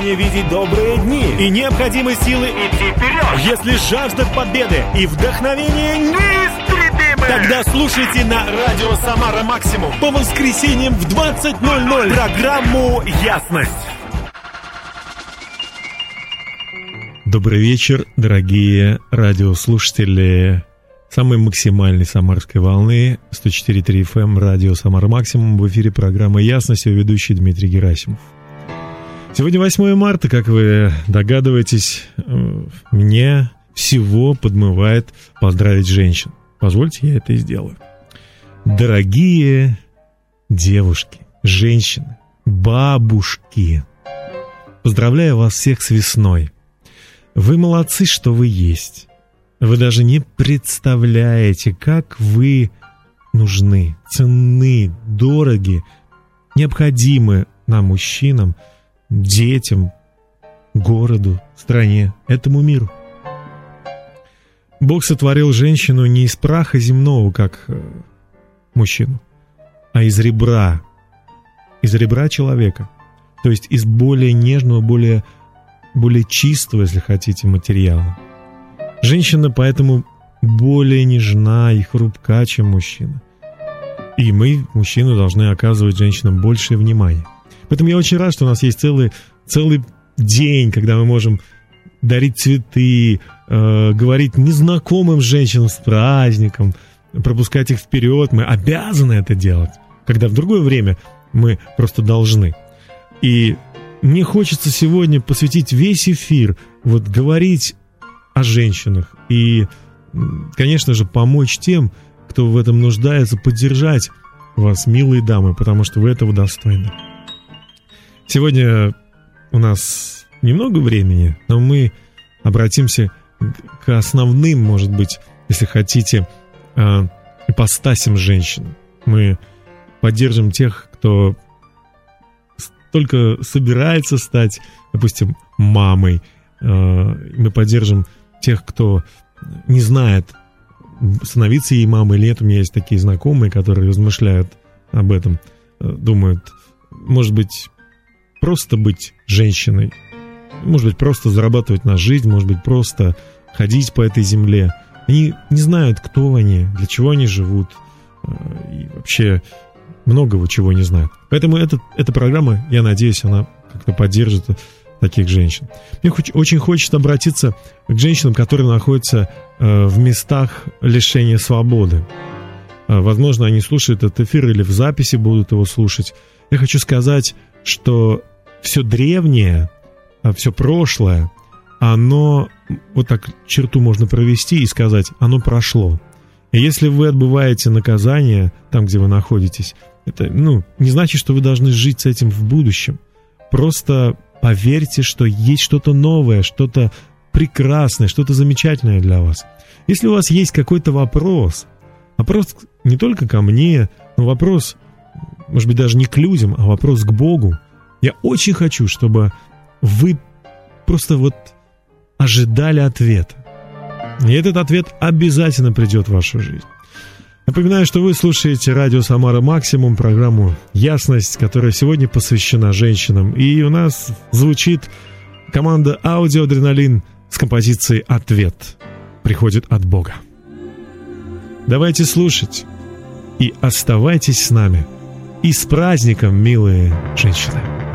желание видеть добрые дни и необходимой силы идти вперед, если жажда победы и вдохновение неистребимы, тогда слушайте на радио «Самара Максимум» по воскресеньям в 20.00 программу «Ясность». Добрый вечер, дорогие радиослушатели самой максимальной самарской волны 104.3 FM, эм, радио «Самара Максимум». В эфире программа «Ясность», ее ведущий Дмитрий Герасимов. Сегодня 8 марта, как вы догадываетесь, э, мне всего подмывает поздравить женщин. Позвольте, я это и сделаю. Дорогие девушки, женщины, бабушки, поздравляю вас всех с весной. Вы молодцы, что вы есть. Вы даже не представляете, как вы нужны, ценны, дороги, необходимы нам, мужчинам, детям, городу, стране, этому миру. Бог сотворил женщину не из праха земного, как э, мужчину, а из ребра, из ребра человека, то есть из более нежного, более, более чистого, если хотите, материала. Женщина поэтому более нежна и хрупка, чем мужчина. И мы, мужчины, должны оказывать женщинам большее внимание. Поэтому я очень рад, что у нас есть целый, целый день, когда мы можем дарить цветы, э, говорить незнакомым женщинам с праздником, пропускать их вперед. Мы обязаны это делать. Когда в другое время мы просто должны. И мне хочется сегодня посвятить весь эфир, вот говорить о женщинах и, конечно же, помочь тем, кто в этом нуждается, поддержать вас, милые дамы, потому что вы этого достойны. Сегодня у нас немного времени, но мы обратимся к основным, может быть, если хотите, а, ипостасям женщин. Мы поддержим тех, кто только собирается стать, допустим, мамой. А, мы поддержим тех, кто не знает, становиться ей мамой или нет. У меня есть такие знакомые, которые размышляют об этом, э, думают, может быть, просто быть женщиной, может быть, просто зарабатывать на жизнь, может быть, просто ходить по этой земле. Они не знают, кто они, для чего они живут, э, и вообще многого чего не знают. Поэтому этот, эта программа, я надеюсь, она как-то поддержит таких женщин. Мне очень хочется обратиться к женщинам, которые находятся э, в местах лишения свободы. Э, возможно, они слушают этот эфир или в записи будут его слушать. Я хочу сказать, что все древнее, э, все прошлое, оно, вот так черту можно провести и сказать, оно прошло. И если вы отбываете наказание там, где вы находитесь, это ну, не значит, что вы должны жить с этим в будущем. Просто Поверьте, что есть что-то новое, что-то прекрасное, что-то замечательное для вас. Если у вас есть какой-то вопрос, вопрос не только ко мне, но вопрос, может быть, даже не к людям, а вопрос к Богу, я очень хочу, чтобы вы просто вот ожидали ответа. И этот ответ обязательно придет в вашу жизнь. Напоминаю, что вы слушаете радио «Самара Максимум», программу «Ясность», которая сегодня посвящена женщинам. И у нас звучит команда «Аудио Адреналин» с композицией «Ответ» приходит от Бога. Давайте слушать и оставайтесь с нами. И с праздником, милые женщины!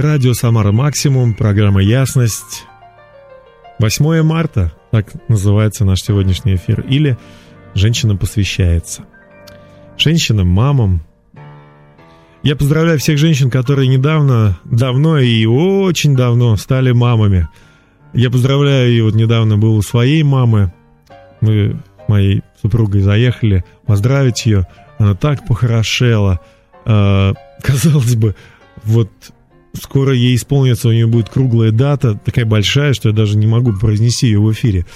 Радио «Самара Максимум», программа «Ясность». 8 марта, так называется наш сегодняшний эфир, или «Женщина посвящается». Женщинам, мамам. Я поздравляю всех женщин, которые недавно, давно и очень давно стали мамами. Я поздравляю, и вот недавно был у своей мамы. Мы моей супругой заехали поздравить ее. Она так похорошела. А, казалось бы, вот скоро ей исполнится, у нее будет круглая дата, такая большая, что я даже не могу произнести ее в эфире.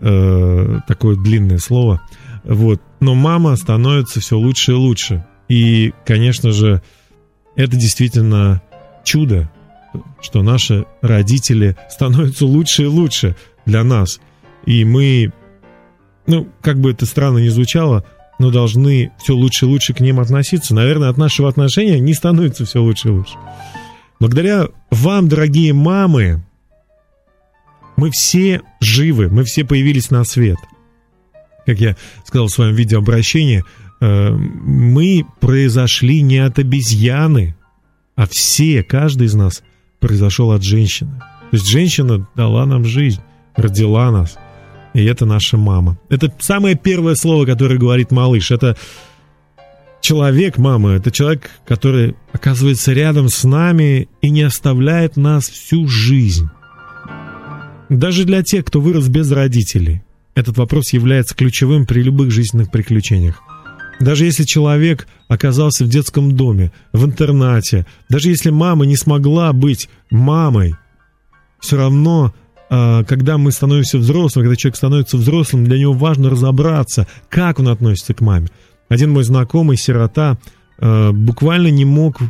Э, такое длинное слово. Вот. Но мама становится все лучше и лучше. И, конечно же, это действительно чудо, что наши родители становятся лучше и лучше для нас. И мы, ну, как бы это странно ни звучало, но должны все лучше и лучше к ним относиться. Наверное, от нашего отношения не становится все лучше и лучше. Благодаря вам, дорогие мамы, мы все живы, мы все появились на свет. Как я сказал в своем видеообращении, э, мы произошли не от обезьяны, а все, каждый из нас произошел от женщины. То есть женщина дала нам жизнь, родила нас. И это наша мама. Это самое первое слово, которое говорит малыш. Это человек, мама, это человек, который оказывается рядом с нами и не оставляет нас всю жизнь. Даже для тех, кто вырос без родителей, этот вопрос является ключевым при любых жизненных приключениях. Даже если человек оказался в детском доме, в интернате, даже если мама не смогла быть мамой, все равно, а, когда мы становимся взрослым, когда человек становится взрослым, для него важно разобраться, как он относится к маме. Один мой знакомый, сирота, э, буквально не мог э,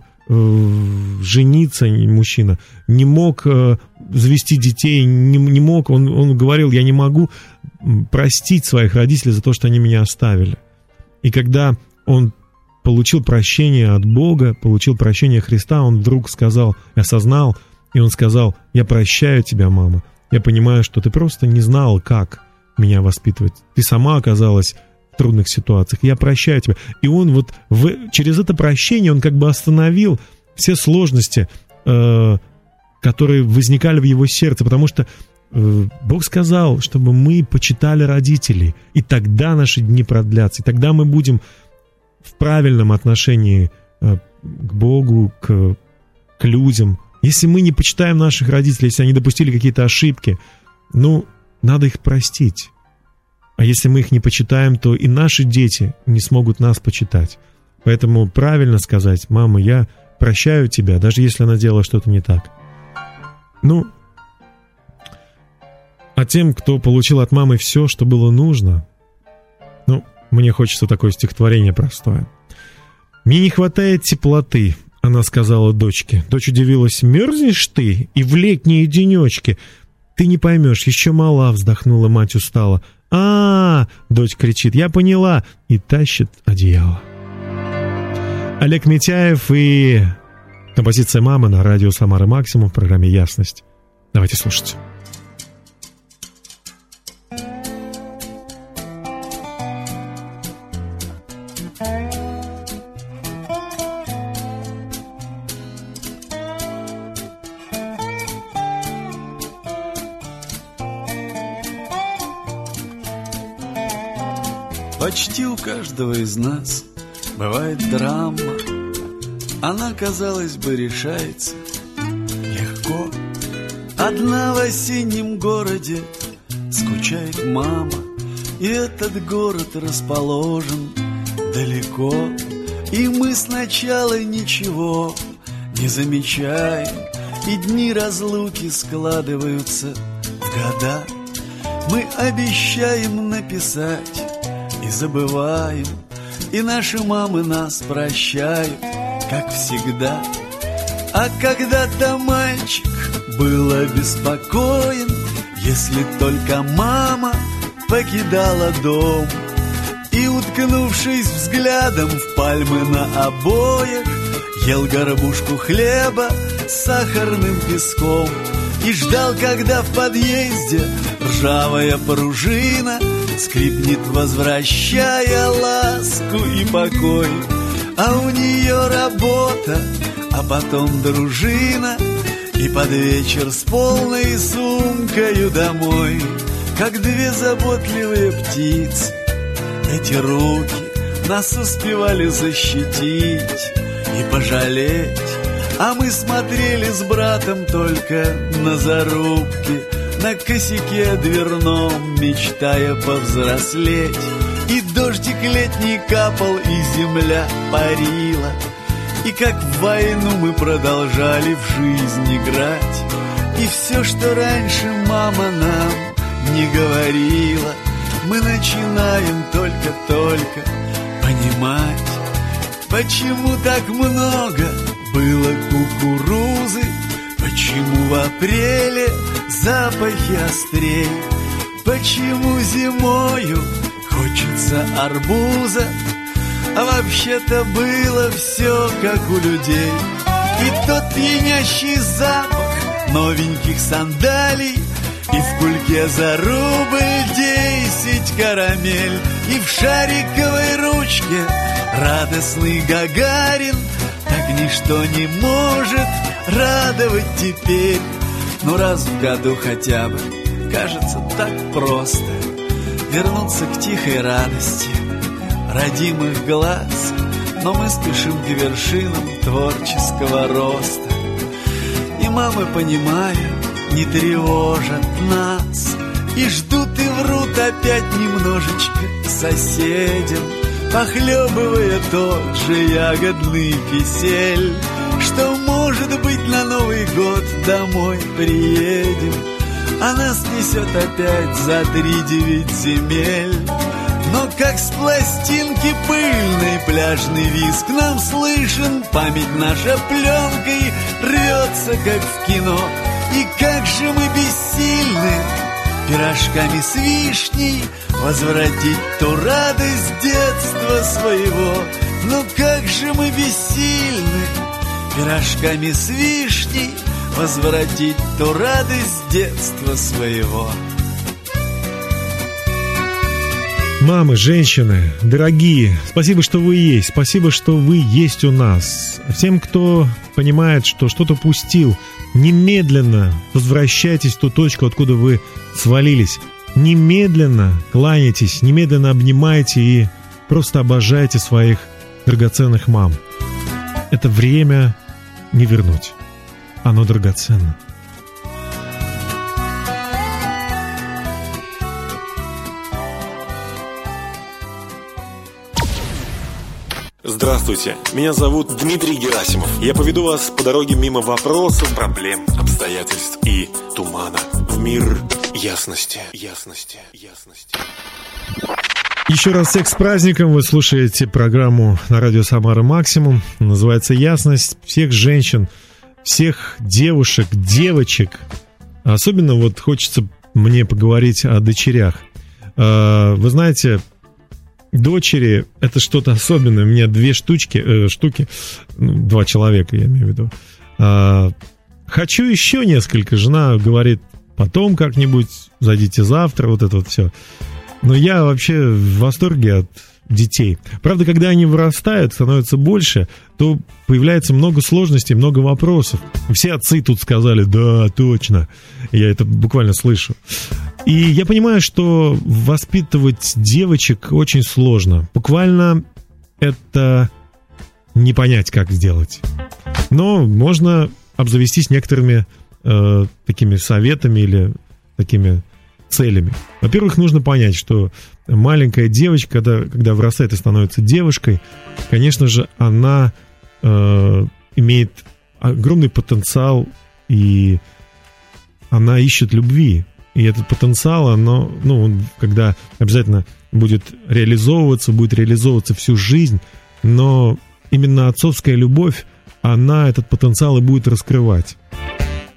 жениться, мужчина, не мог э, завести детей, не, не мог, он, он говорил, я не могу простить своих родителей за то, что они меня оставили. И когда он получил прощение от Бога, получил прощение Христа, он вдруг сказал, осознал, и он сказал, я прощаю тебя, мама. Я понимаю, что ты просто не знал, как меня воспитывать. Ты сама оказалась трудных ситуациях. Я прощаю тебя. И он вот в, через это прощение, он как бы остановил все сложности, э, которые возникали в его сердце, потому что э, Бог сказал, чтобы мы почитали родителей, и тогда наши дни продлятся, и тогда мы будем в правильном отношении э, к Богу, к, к людям. Если мы не почитаем наших родителей, если они допустили какие-то ошибки, ну, надо их простить. А если мы их не почитаем, то и наши дети не смогут нас почитать. Поэтому правильно сказать, мама, я прощаю тебя, даже если она делала что-то не так. Ну, а тем, кто получил от мамы все, что было нужно, ну, мне хочется такое стихотворение простое. «Мне не хватает теплоты», — она сказала дочке. Дочь удивилась, «Мерзнешь ты? И в летние денечки?» «Ты не поймешь, еще мала», — вздохнула мать устала а, дочь кричит, я поняла, и тащит одеяло. Олег Митяев и композиция «Мама» на радио «Самара Максимум» в программе «Ясность». Давайте слушать. Почти у каждого из нас бывает драма. Она, казалось бы, решается легко. Одна в осеннем городе скучает мама И этот город расположен далеко. И мы сначала ничего не замечаем И дни разлуки складываются в года. Мы обещаем написать забываем, и наши мамы нас прощают, как всегда. А когда-то мальчик был обеспокоен, если только мама покидала дом. И, уткнувшись взглядом в пальмы на обоях, Ел горбушку хлеба с сахарным песком И ждал, когда в подъезде ржавая пружина Скрипнет, возвращая ласку и покой. А у нее работа, а потом дружина. И под вечер с полной сумкою домой. Как две заботливые птицы. Эти руки нас успевали защитить И пожалеть. А мы смотрели с братом только на зарубки На косяке дверном, мечтая повзрослеть И дождик летний капал, и земля парила. И как в войну мы продолжали в жизнь играть И все, что раньше мама нам не говорила Мы начинаем только-только понимать Почему так много было кукурузы Почему в апреле запахи острее Почему зимою хочется арбуза? А вообще-то было все как у людей. И тот пьянящий запах новеньких сандалий И в кульке за рубль десять карамель И в шариковой ручке радостный Гагарин. Так ничто не может радовать теперь Ну раз в году хотя бы кажется так просто Вернуться к тихой радости родимых глаз. Но мы спешим к вершинам творческого роста И мамы, понимая, не тревожат нас И ждут и врут опять немножечко соседям Похлебывая тот же ягодный кисель Что, может быть, на Новый год домой приедем. А нас несет опять за три девять земель. Но как с пластинки пыльный пляжный виск Нам слышен, память наша пленкой Рвется, как в кино. И как же мы бессильны Пирожками с вишней Возвратить ту радость детства своего. Но как же мы бессильны Пирожками с вишней Возвратить ту радость детства своего Мамы, женщины, дорогие, спасибо, что вы есть, спасибо, что вы есть у нас. Всем, кто понимает, что что-то пустил, немедленно возвращайтесь в ту точку, откуда вы свалились. Немедленно кланяйтесь, немедленно обнимайте и просто обожайте своих драгоценных мам. Это время не вернуть. Оно драгоценно. Здравствуйте, меня зовут Дмитрий Герасимов. Я поведу вас по дороге мимо вопросов, проблем, обстоятельств и тумана в мир ясности, ясности, ясности. Еще раз всех с праздником. Вы слушаете программу на радио Самара Максимум. Называется «Ясность». Всех женщин, всех девушек, девочек. Особенно вот хочется мне поговорить о дочерях. А, вы знаете, дочери это что-то особенное. У меня две штучки, э, штуки, ну, два человека, я имею в виду. А, хочу еще несколько. Жена говорит, потом как-нибудь, зайдите завтра, вот это вот все. Но я вообще в восторге от детей. Правда, когда они вырастают, становятся больше, то появляется много сложностей, много вопросов. Все отцы тут сказали, да, точно. Я это буквально слышу. И я понимаю, что воспитывать девочек очень сложно. Буквально это не понять, как сделать. Но можно обзавестись некоторыми э, такими советами или такими целями. Во-первых, нужно понять, что маленькая девочка, когда, когда вырастает и становится девушкой, конечно же, она э, имеет огромный потенциал и она ищет любви. И этот потенциал, оно, ну, он, когда обязательно будет реализовываться, будет реализовываться всю жизнь, но именно отцовская любовь, она этот потенциал и будет раскрывать.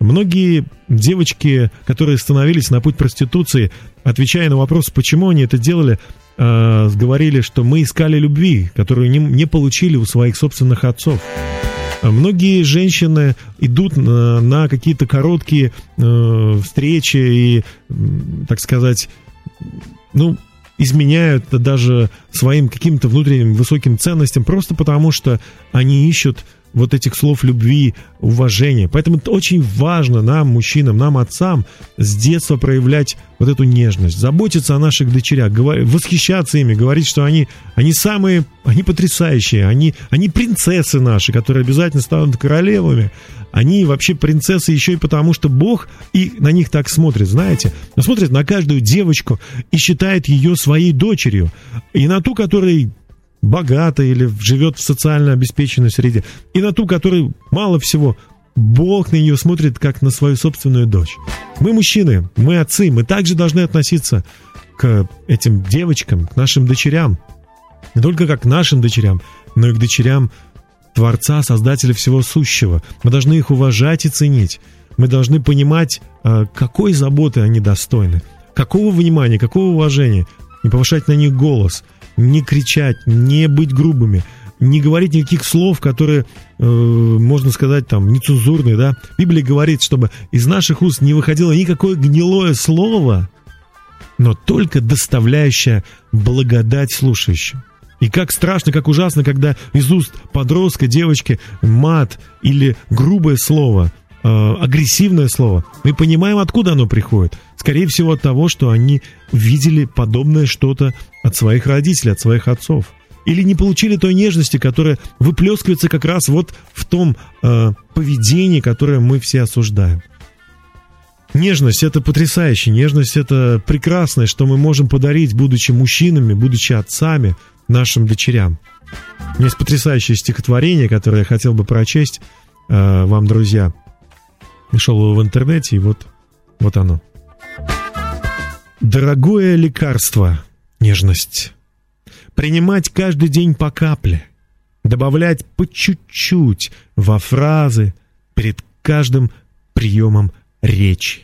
Многие девочки, которые становились на путь проституции, отвечая на вопрос, почему они это делали, э, говорили, что мы искали любви, которую не, не получили у своих собственных отцов. Многие женщины идут на, на какие-то короткие э, встречи и, так сказать, ну, изменяют даже своим каким-то внутренним высоким ценностям просто потому, что они ищут вот этих слов любви, уважения. Поэтому очень важно нам, мужчинам, нам, отцам, с детства проявлять вот эту нежность, заботиться о наших дочерях, восхищаться ими, говорить, что они, они самые, они потрясающие, они, они принцессы наши, которые обязательно станут королевами. Они вообще принцессы еще и потому, что Бог и на них так смотрит, знаете? Смотрит на каждую девочку и считает ее своей дочерью. И на ту, которой богата или живет в социально обеспеченной среде, и на ту, которой мало всего Бог на нее смотрит как на свою собственную дочь. Мы мужчины, мы отцы, мы также должны относиться к этим девочкам, к нашим дочерям. Не только как к нашим дочерям, но и к дочерям Творца, Создателя всего сущего. Мы должны их уважать и ценить. Мы должны понимать, а, какой заботы они достойны, какого внимания, какого уважения, не повышать на них голос, не кричать, не быть грубыми, не говорить никаких слов, которые, э, можно сказать, там, нецензурные, да. Библия говорит, чтобы из наших уст не выходило никакое гнилое слово, но только доставляющее благодать слушающим. И как страшно, как ужасно, когда из уст подростка, девочки мат или грубое слово, э, агрессивное слово. Мы понимаем, откуда оно приходит. Скорее всего, от того, что они видели подобное что-то от своих родителей, от своих отцов. Или не получили той нежности, которая выплескивается как раз вот в том э, поведении, которое мы все осуждаем. Нежность это потрясающе, нежность это прекрасное, что мы можем подарить, будучи мужчинами, будучи отцами нашим дочерям. У меня есть потрясающее стихотворение, которое я хотел бы прочесть э, вам, друзья. Нашел его в интернете, и вот, вот оно. Дорогое лекарство, нежность. Принимать каждый день по капле. Добавлять по чуть-чуть во фразы перед каждым приемом речи.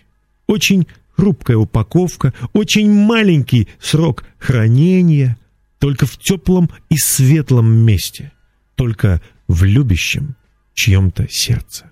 Очень хрупкая упаковка, очень маленький срок хранения, только в теплом и светлом месте, только в любящем чьем-то сердце.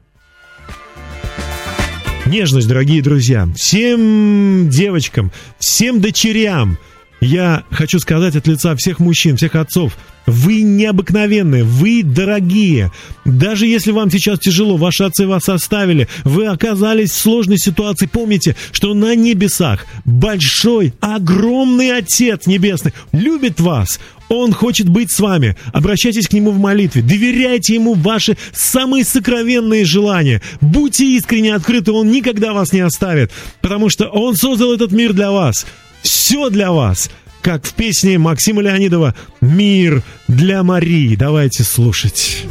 Нежность, дорогие друзья, всем девочкам, всем дочерям, я хочу сказать от лица всех мужчин, всех отцов, вы необыкновенные, вы дорогие. Даже если вам сейчас тяжело, ваши отцы вас оставили, вы оказались в сложной ситуации, помните, что на небесах большой, огромный Отец Небесный любит вас. Он хочет быть с вами. Обращайтесь к Нему в молитве. Доверяйте Ему ваши самые сокровенные желания. Будьте искренне открыты, Он никогда вас не оставит, потому что Он создал этот мир для вас. Все для вас как в песне Максима Леонидова «Мир для Марии». Давайте слушать.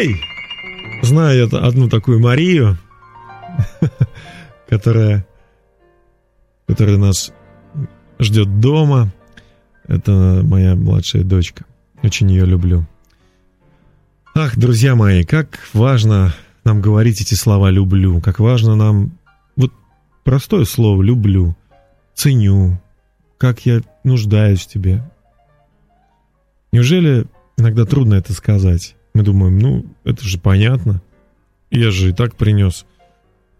Эй! Знаю я одну такую Марию, которая, которая нас ждет дома. Это моя младшая дочка. Очень ее люблю. Ах, друзья мои, как важно нам говорить эти слова «люблю», как важно нам вот простое слово «люблю», «ценю», как я нуждаюсь в тебе. Неужели иногда трудно это сказать? Мы думаем, ну, это же понятно. Я же и так принес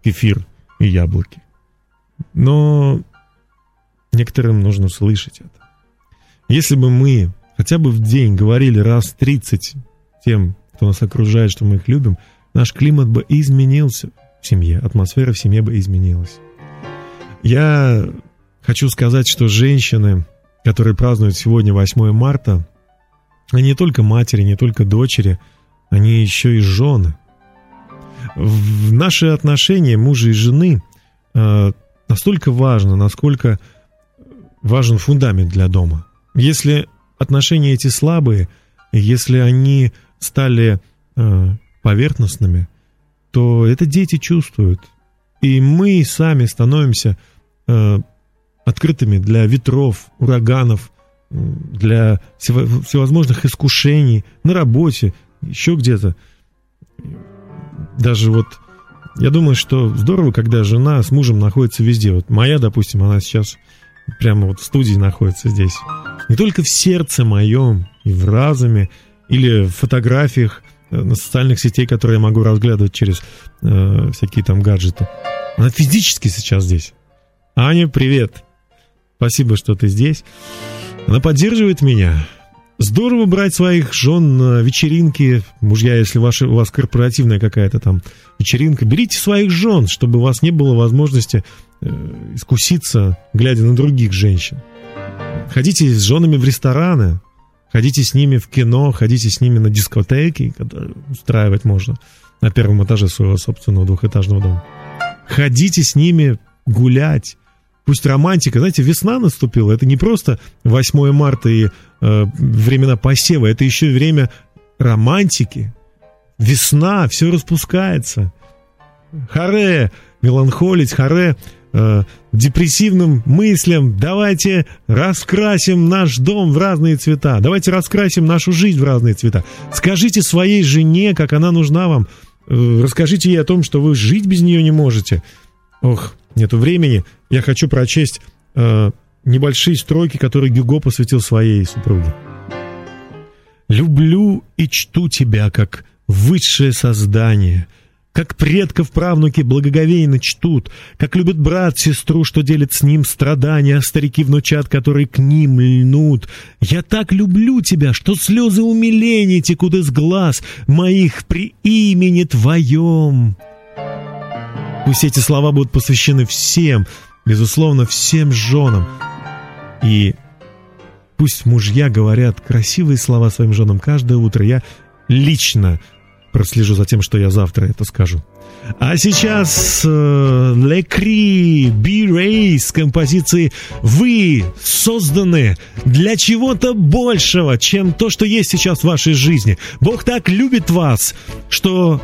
кефир и яблоки. Но некоторым нужно слышать это. Если бы мы хотя бы в день говорили раз 30 тем, кто нас окружает, что мы их любим, наш климат бы изменился в семье, атмосфера в семье бы изменилась. Я хочу сказать, что женщины, которые празднуют сегодня 8 марта, они не только матери, не только дочери, они еще и жены. В наши отношения мужа и жены э, настолько важно, насколько важен фундамент для дома. Если отношения эти слабые, если они стали э, поверхностными, то это дети чувствуют. И мы сами становимся э, открытыми для ветров, ураганов, для всевозможных искушений на работе, еще где-то. Даже вот я думаю, что здорово, когда жена с мужем находится везде. Вот моя, допустим, она сейчас прямо вот в студии находится здесь. Не только в сердце моем и в разуме, или в фотографиях э, на социальных сетей, которые я могу разглядывать через э, всякие там гаджеты. Она физически сейчас здесь. Аня, привет. Спасибо, что ты здесь. Она поддерживает меня. Здорово брать своих жен на вечеринки. Мужья, если ваши, у вас корпоративная какая-то там вечеринка, берите своих жен, чтобы у вас не было возможности э, искуситься, глядя на других женщин. Ходите с женами в рестораны, ходите с ними в кино, ходите с ними на дискотеки, которые устраивать можно на первом этаже своего собственного двухэтажного дома. Ходите с ними гулять, Пусть романтика, знаете, весна наступила, это не просто 8 марта и э, времена посева, это еще время романтики. Весна, все распускается. Харе, меланхолить, харе, э, депрессивным мыслям. Давайте раскрасим наш дом в разные цвета. Давайте раскрасим нашу жизнь в разные цвета. Скажите своей жене, как она нужна вам. Э, расскажите ей о том, что вы жить без нее не можете. Ох, нету времени. Я хочу прочесть э, небольшие строки, которые Гюго посвятил своей супруге. «Люблю и чту тебя, как высшее создание, как предков правнуки благоговейно чтут, как любит брат сестру, что делит с ним страдания, а старики внучат, которые к ним льнут. Я так люблю тебя, что слезы умиления текут из глаз моих при имени твоем». Пусть эти слова будут посвящены всем, безусловно, всем женам. И пусть мужья говорят красивые слова своим женам каждое утро. Я лично прослежу за тем, что я завтра это скажу. А сейчас э, Лекри, B-Ray с композиции «Вы созданы для чего-то большего, чем то, что есть сейчас в вашей жизни. Бог так любит вас, что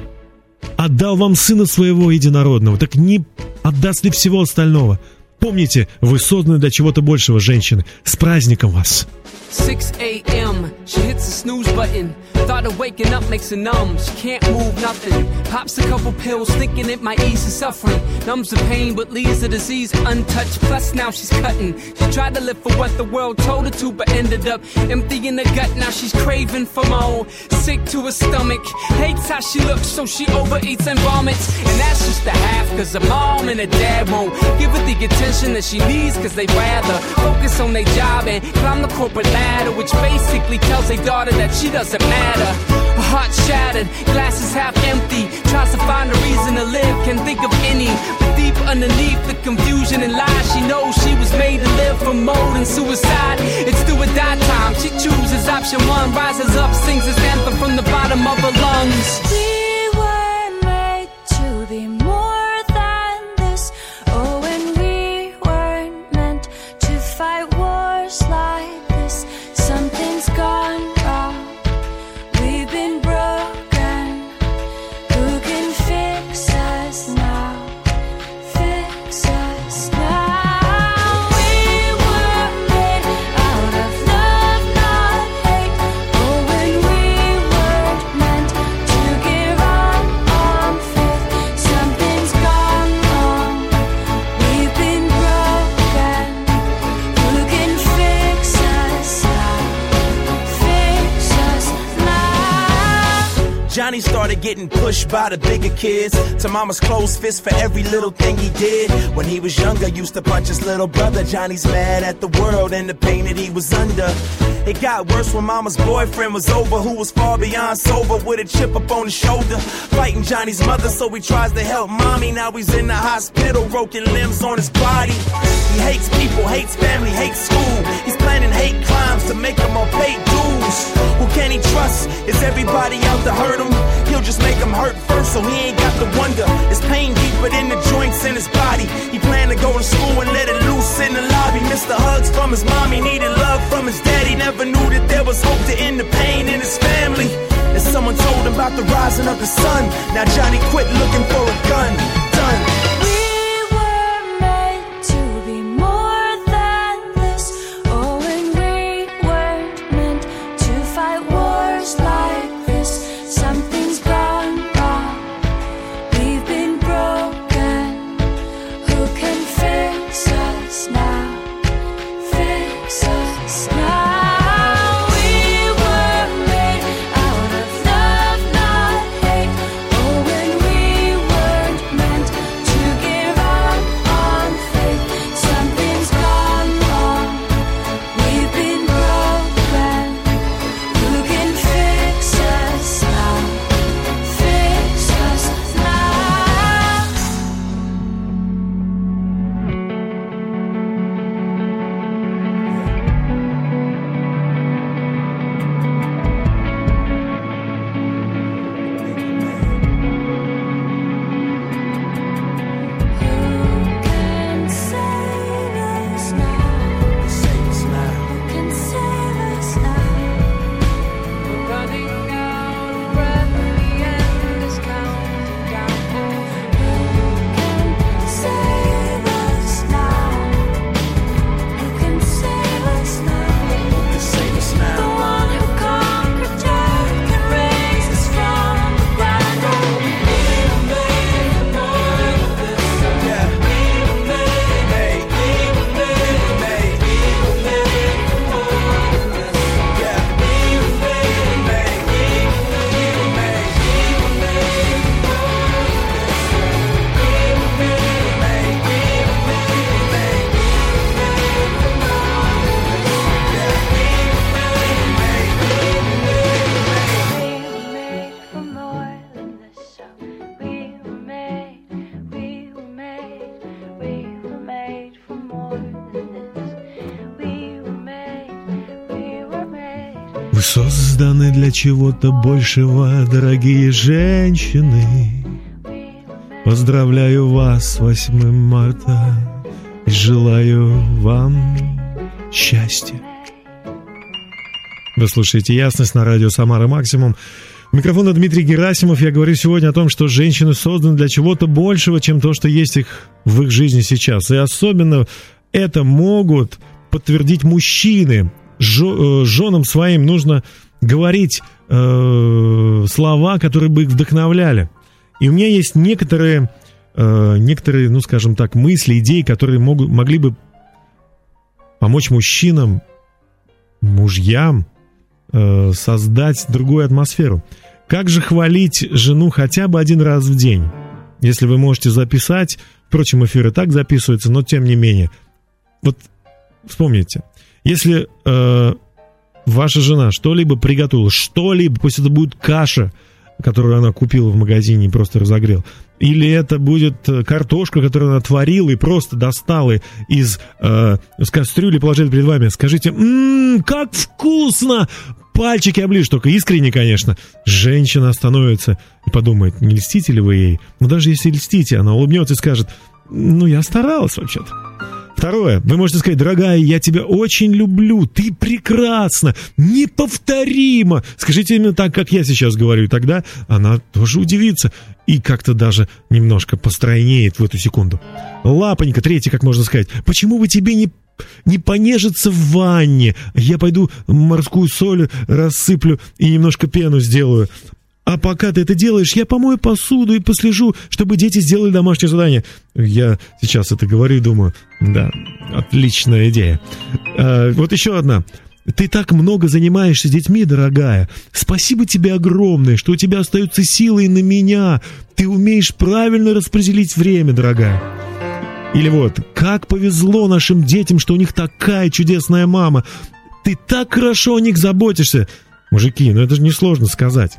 отдал вам сына своего единородного, так не отдаст ли всего остального? Помните, вы созданы для чего-то большего, женщины. С праздником вас! 6 a.m. She hits the snooze button. Thought of waking up makes her numb. She can't move nothing. Pops a couple pills, thinking it might ease the suffering. Numbs the pain, but leaves the disease untouched. Plus, now she's cutting. She tried to live for what the world told her to, but ended up empty in the gut. Now she's craving for more. Sick to her stomach. Hates how she looks, so she overeats and vomits. And that's just the half, cause her mom and her dad won't give her the attention that she needs, cause they'd rather focus on their job and climb the corporate ladder, which basically tells their daughter that she doesn't matter. Her heart shattered, glasses half empty. Tries to find a reason to live, can't think of any. But deep underneath the confusion and lies, she knows she was made to live for more than suicide. It's do or die time. She chooses option one, rises up, sings his anthem from the bottom of her lungs. Getting pushed by the bigger kids. To mama's closed fist for every little thing he did. When he was younger, used to punch his little brother. Johnny's mad at the world and the pain that he was under. It got worse when mama's boyfriend was over, who was far beyond sober with a chip up on his shoulder. Fighting Johnny's mother, so he tries to help mommy. Now he's in the hospital, broken limbs on his body. He hates people, hates family, hates school. He's planning hate crimes to make him all pay dues. Who can he trust? Is everybody out to hurt him? He'll just make him hurt first, so he ain't got to wonder. His pain deeper than the joints in his body. He planned to go to school and in the lobby. Missed the hugs from his mommy, needed love from his daddy. Never knew that there was hope to end the pain in his family. And someone told him about the rising of the sun. Now Johnny quit looking for a gun. Чего-то большего, дорогие женщины. Поздравляю вас с 8 марта и желаю вам счастья. Вы слушаете «Ясность» на радио «Самара Максимум». Микрофон Дмитрий Герасимов. Я говорю сегодня о том, что женщины созданы для чего-то большего, чем то, что есть их в их жизни сейчас. И особенно это могут подтвердить мужчины, жо, э, женам своим нужно говорить э, слова, которые бы их вдохновляли. И у меня есть некоторые, э, некоторые, ну скажем так, мысли, идеи, которые могут, могли бы помочь мужчинам, мужьям э, создать другую атмосферу. Как же хвалить жену хотя бы один раз в день? Если вы можете записать, впрочем, эфир и так записывается, но тем не менее. Вот вспомните, если э, ваша жена что-либо приготовила, что-либо, пусть это будет каша, которую она купила в магазине и просто разогрел, или это будет э, картошка, которую она творила и просто достала из э, с кастрюли, положила перед вами. Скажите, м-м, как вкусно! Пальчики оближь, только искренне, конечно. Женщина остановится и подумает, не льстите ли вы ей? Но даже если льстите, она улыбнется и скажет, ну, я старалась вообще-то. Второе. Вы можете сказать, дорогая, я тебя очень люблю, ты прекрасна, неповторима. Скажите именно так, как я сейчас говорю, тогда она тоже удивится и как-то даже немножко постройнеет в эту секунду. Лапонька, третье, как можно сказать. Почему бы тебе не не понежиться в ванне. Я пойду морскую соль рассыплю и немножко пену сделаю. А пока ты это делаешь, я помою посуду и послежу, чтобы дети сделали домашнее задание. Я сейчас это говорю и думаю, да, отличная идея. А, вот еще одна. Ты так много занимаешься с детьми, дорогая. Спасибо тебе огромное, что у тебя остаются силы на меня. Ты умеешь правильно распределить время, дорогая. Или вот, как повезло нашим детям, что у них такая чудесная мама. Ты так хорошо о них заботишься. Мужики, ну это же несложно сказать.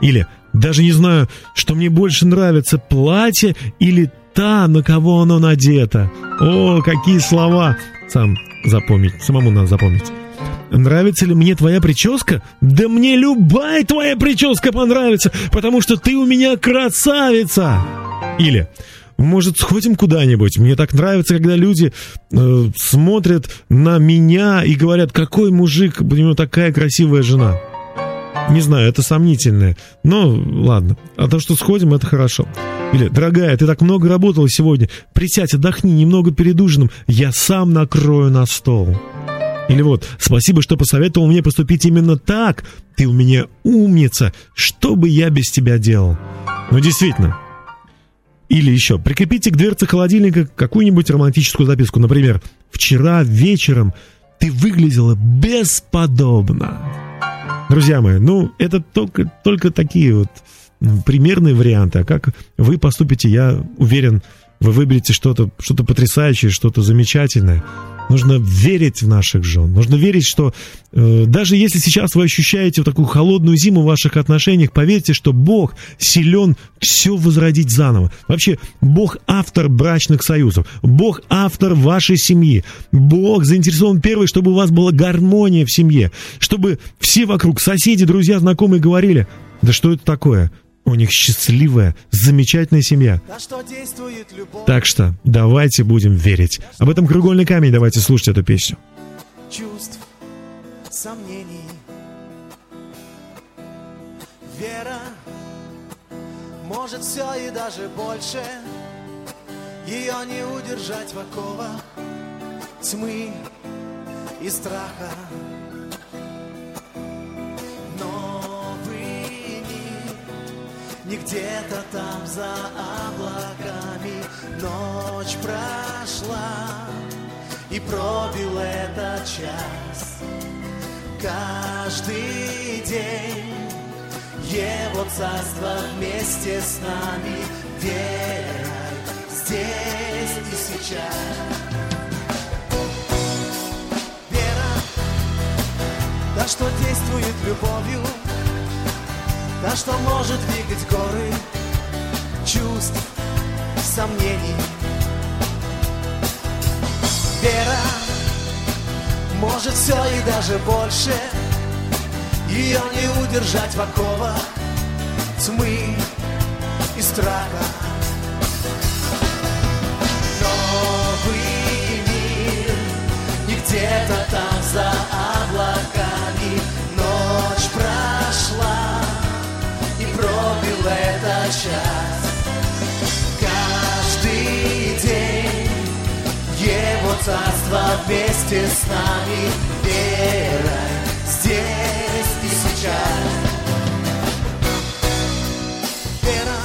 Или даже не знаю, что мне больше нравится, платье или та, на кого оно надето. О, какие слова! Сам запомнить, самому надо запомнить. Нравится ли мне твоя прическа? Да мне любая твоя прическа понравится, потому что ты у меня красавица. Или может, сходим куда-нибудь? Мне так нравится, когда люди э, смотрят на меня и говорят, какой мужик, у него такая красивая жена. Не знаю, это сомнительное. Но ладно. А то, что сходим, это хорошо. Или, дорогая, ты так много работала сегодня. Присядь, отдохни немного перед ужином. Я сам накрою на стол. Или вот, спасибо, что посоветовал мне поступить именно так. Ты у меня умница. Что бы я без тебя делал? Ну, действительно. Или еще, прикрепите к дверце холодильника какую-нибудь романтическую записку. Например, «Вчера вечером ты выглядела бесподобно». Друзья мои, ну, это только, только такие вот примерные варианты. А как вы поступите, я уверен, вы выберете что-то что потрясающее, что-то замечательное. Нужно верить в наших жен. Нужно верить, что э, даже если сейчас вы ощущаете вот такую холодную зиму в ваших отношениях, поверьте, что Бог силен все возродить заново. Вообще, Бог автор брачных союзов. Бог автор вашей семьи. Бог заинтересован первый, чтобы у вас была гармония в семье. Чтобы все вокруг, соседи, друзья, знакомые говорили, да что это такое? У них счастливая, замечательная семья. Так что давайте будем верить. Об этом кругольный камень. Давайте слушать эту песню. Чувств, сомнений, вера, может все и даже больше. Ее не удержать в оковах тьмы и страха. Не где-то там за облаками Ночь прошла И пробил этот час. Каждый день Его царство вместе с нами. Верой здесь и сейчас. Вера, да что действует любовью Та, что может двигать горы чувств, сомнений. Вера может все и даже больше, ее не удержать в оковах тьмы и страха. Новый мир не где-то там за облаками, пробил этот час. Каждый день Его царство вместе с нами. Верой здесь и сейчас. Вера.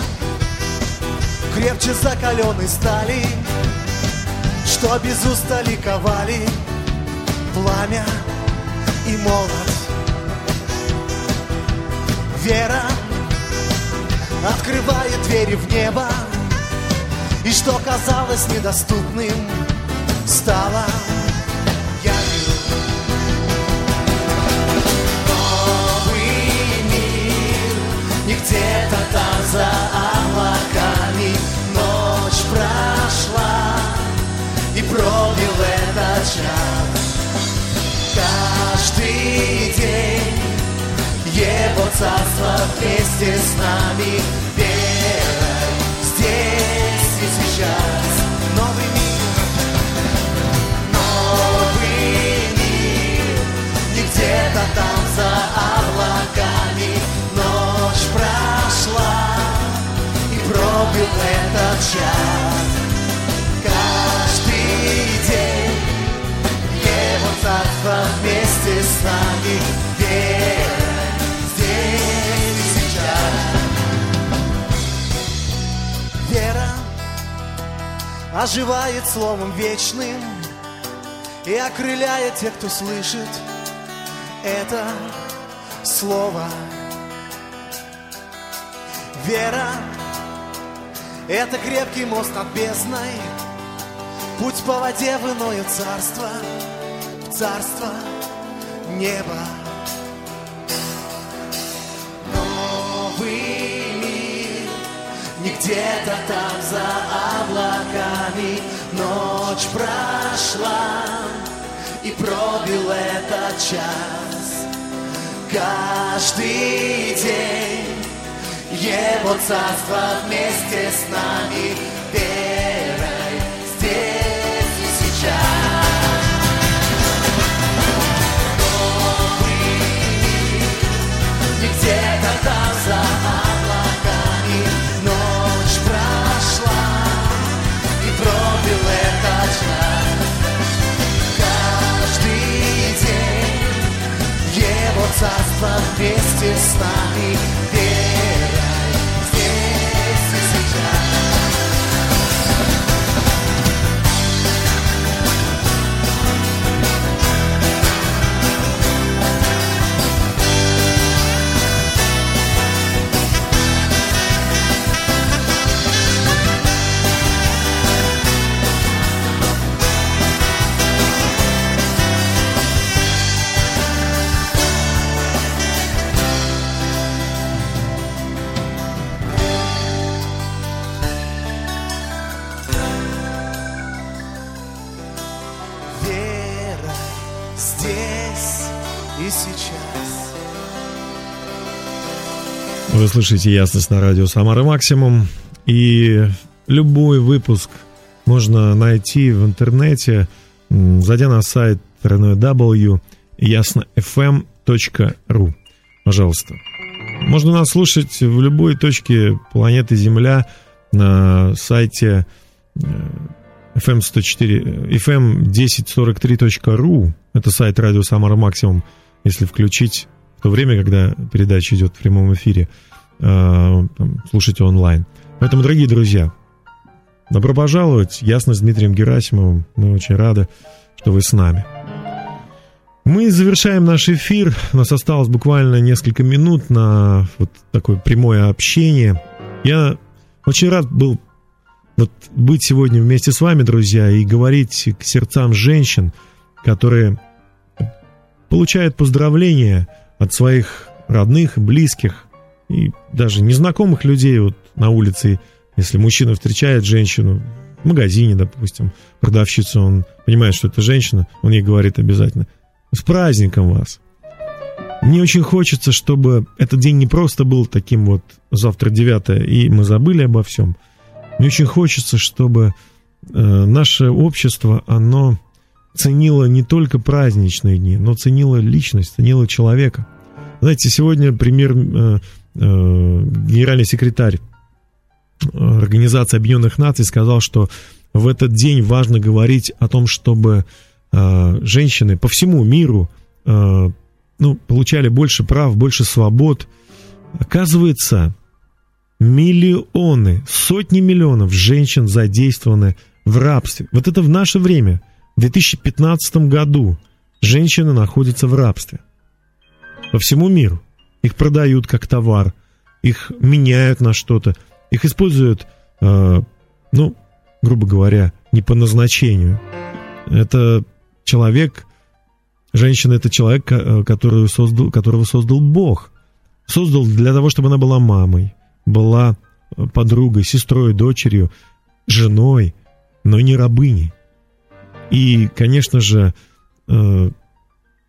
Крепче закаленной стали, что без устали ковали пламя и молот. Вера открывает двери в небо, и что казалось недоступным, стало явью. Новый мир, и где-то там за облаками ночь прошла, и пробил этот час. Каждый его царство вместе с нами? Верой. Здесь и сейчас. Новый мир, новый мир, не где-то там за облаками ночь прошла и пробил этот час. Каждый день. Его царство вместе с нами оживает словом вечным и окрыляет тех, кто слышит это слово. Вера — это крепкий мост над бездной, путь по воде в иное царство, в царство неба. Новый мир, не где-то там за облаками ночь прошла и пробил этот час. Каждый день его царство вместе с нами верой здесь и сейчас. Новый мир, не где-то там за облаками царство вместе с нами. Верой Вы слышите ясность на радио Самара Максимум. И любой выпуск можно найти в интернете, зайдя на сайт www.яснofm.ru. Пожалуйста. Можно нас слушать в любой точке планеты Земля на сайте э, FM104, FM1043.ru. Это сайт радио Самара Максимум, если включить в то время, когда передача идет в прямом эфире, э, там, слушайте онлайн. Поэтому, дорогие друзья, добро пожаловать. Ясно с Дмитрием Герасимовым. Мы очень рады, что вы с нами. Мы завершаем наш эфир. У нас осталось буквально несколько минут на вот такое прямое общение. Я очень рад был вот быть сегодня вместе с вами, друзья, и говорить к сердцам женщин, которые получают поздравления от своих родных, близких и даже незнакомых людей вот на улице. Если мужчина встречает женщину в магазине, допустим, продавщицу, он понимает, что это женщина, он ей говорит обязательно «С праздником вас!» Мне очень хочется, чтобы этот день не просто был таким вот завтра 9 и мы забыли обо всем. Мне очень хочется, чтобы э, наше общество, оно ценило не только праздничные дни, но ценило личность, ценило человека. Знаете, сегодня премьер, э, э, генеральный секретарь Организации Объединенных Наций сказал, что в этот день важно говорить о том, чтобы э, женщины по всему миру э, ну, получали больше прав, больше свобод. Оказывается, миллионы, сотни миллионов женщин задействованы в рабстве. Вот это в наше время, в 2015 году, женщины находятся в рабстве. По всему миру. Их продают как товар, их меняют на что-то, их используют, э, ну, грубо говоря, не по назначению. Это человек, женщина это человек, э, который создал, которого создал Бог. Создал для того, чтобы она была мамой, была подругой, сестрой, дочерью, женой, но не рабыней. И, конечно же, э,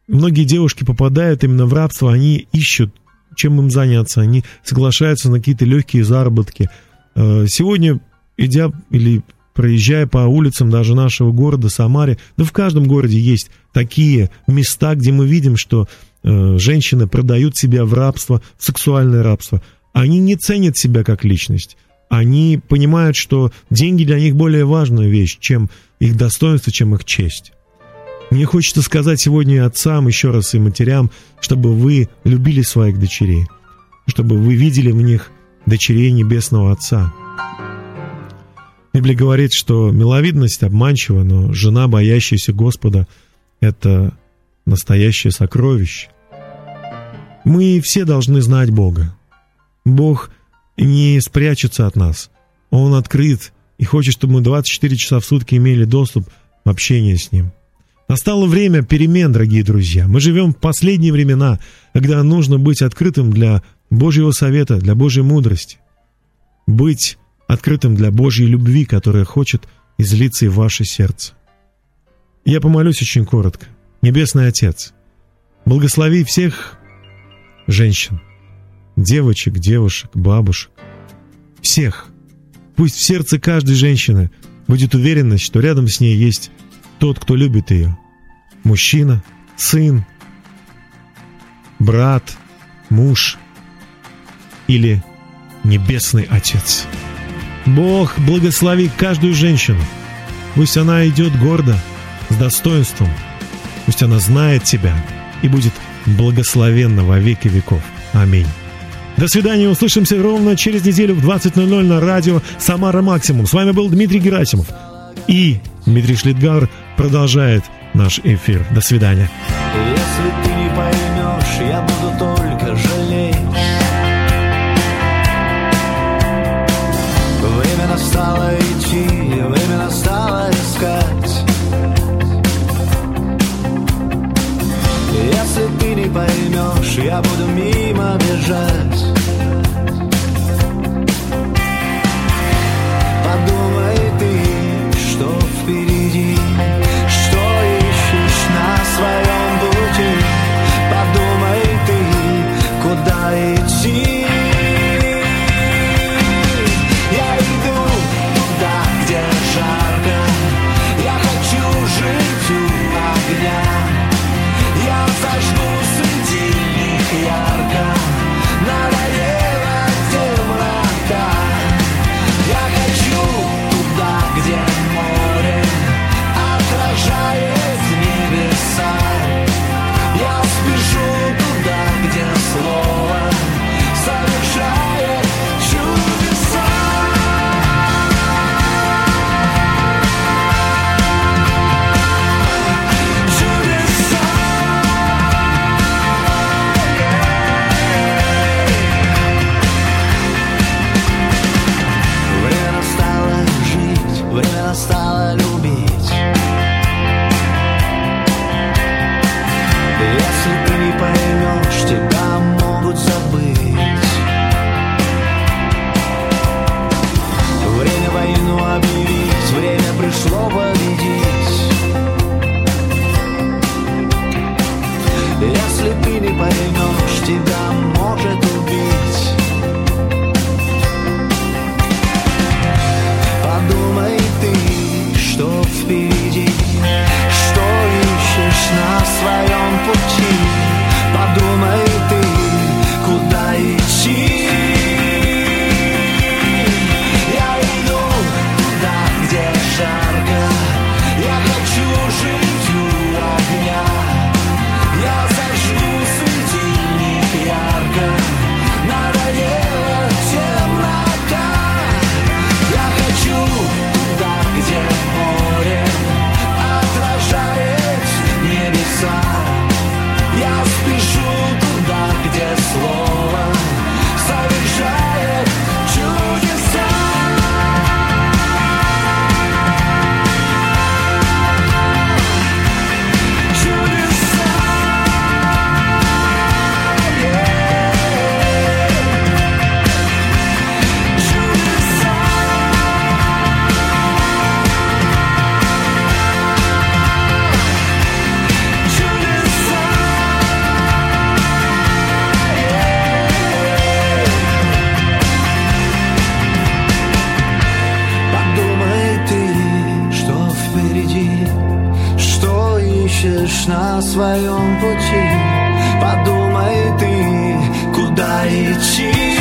многие девушки попадают именно в рабство, они ищут, чем им заняться, они соглашаются на какие-то легкие заработки. Э, сегодня, идя или проезжая по улицам даже нашего города Самаре, да в каждом городе есть такие места, где мы видим, что э, женщины продают себя в рабство, в сексуальное рабство. Они не ценят себя как личность. Они понимают, что деньги для них более важная вещь, чем их достоинство, чем их честь. Мне хочется сказать сегодня отцам, еще раз и матерям, чтобы вы любили своих дочерей, чтобы вы видели в них дочерей Небесного Отца. Библия говорит, что миловидность обманчива, но жена, боящаяся Господа, это настоящее сокровище. Мы все должны знать Бога. Бог не спрячется от нас. Он открыт и хочет, чтобы мы 24 часа в сутки имели доступ в общение с Ним. Настало время перемен, дорогие друзья. Мы живем в последние времена, когда нужно быть открытым для Божьего совета, для Божьей мудрости. Быть открытым для Божьей любви, которая хочет излиться и в ваше сердце. Я помолюсь очень коротко. Небесный Отец, благослови всех женщин, девочек, девушек, бабушек, всех. Пусть в сердце каждой женщины будет уверенность, что рядом с ней есть тот, кто любит ее. Мужчина, сын, брат, муж или Небесный Отец. Бог благослови каждую женщину. Пусть она идет гордо, с достоинством. Пусть она знает Тебя и будет благословенна во веки веков. Аминь. До свидания, услышимся ровно через неделю в 20.00 на радио «Самара Максимум». С вами был Дмитрий Герасимов. И Дмитрий Шлитгар продолжает наш эфир. До свидания. Если ты не поймешь, я буду только идешь на своем пути. Подумай ты, куда идти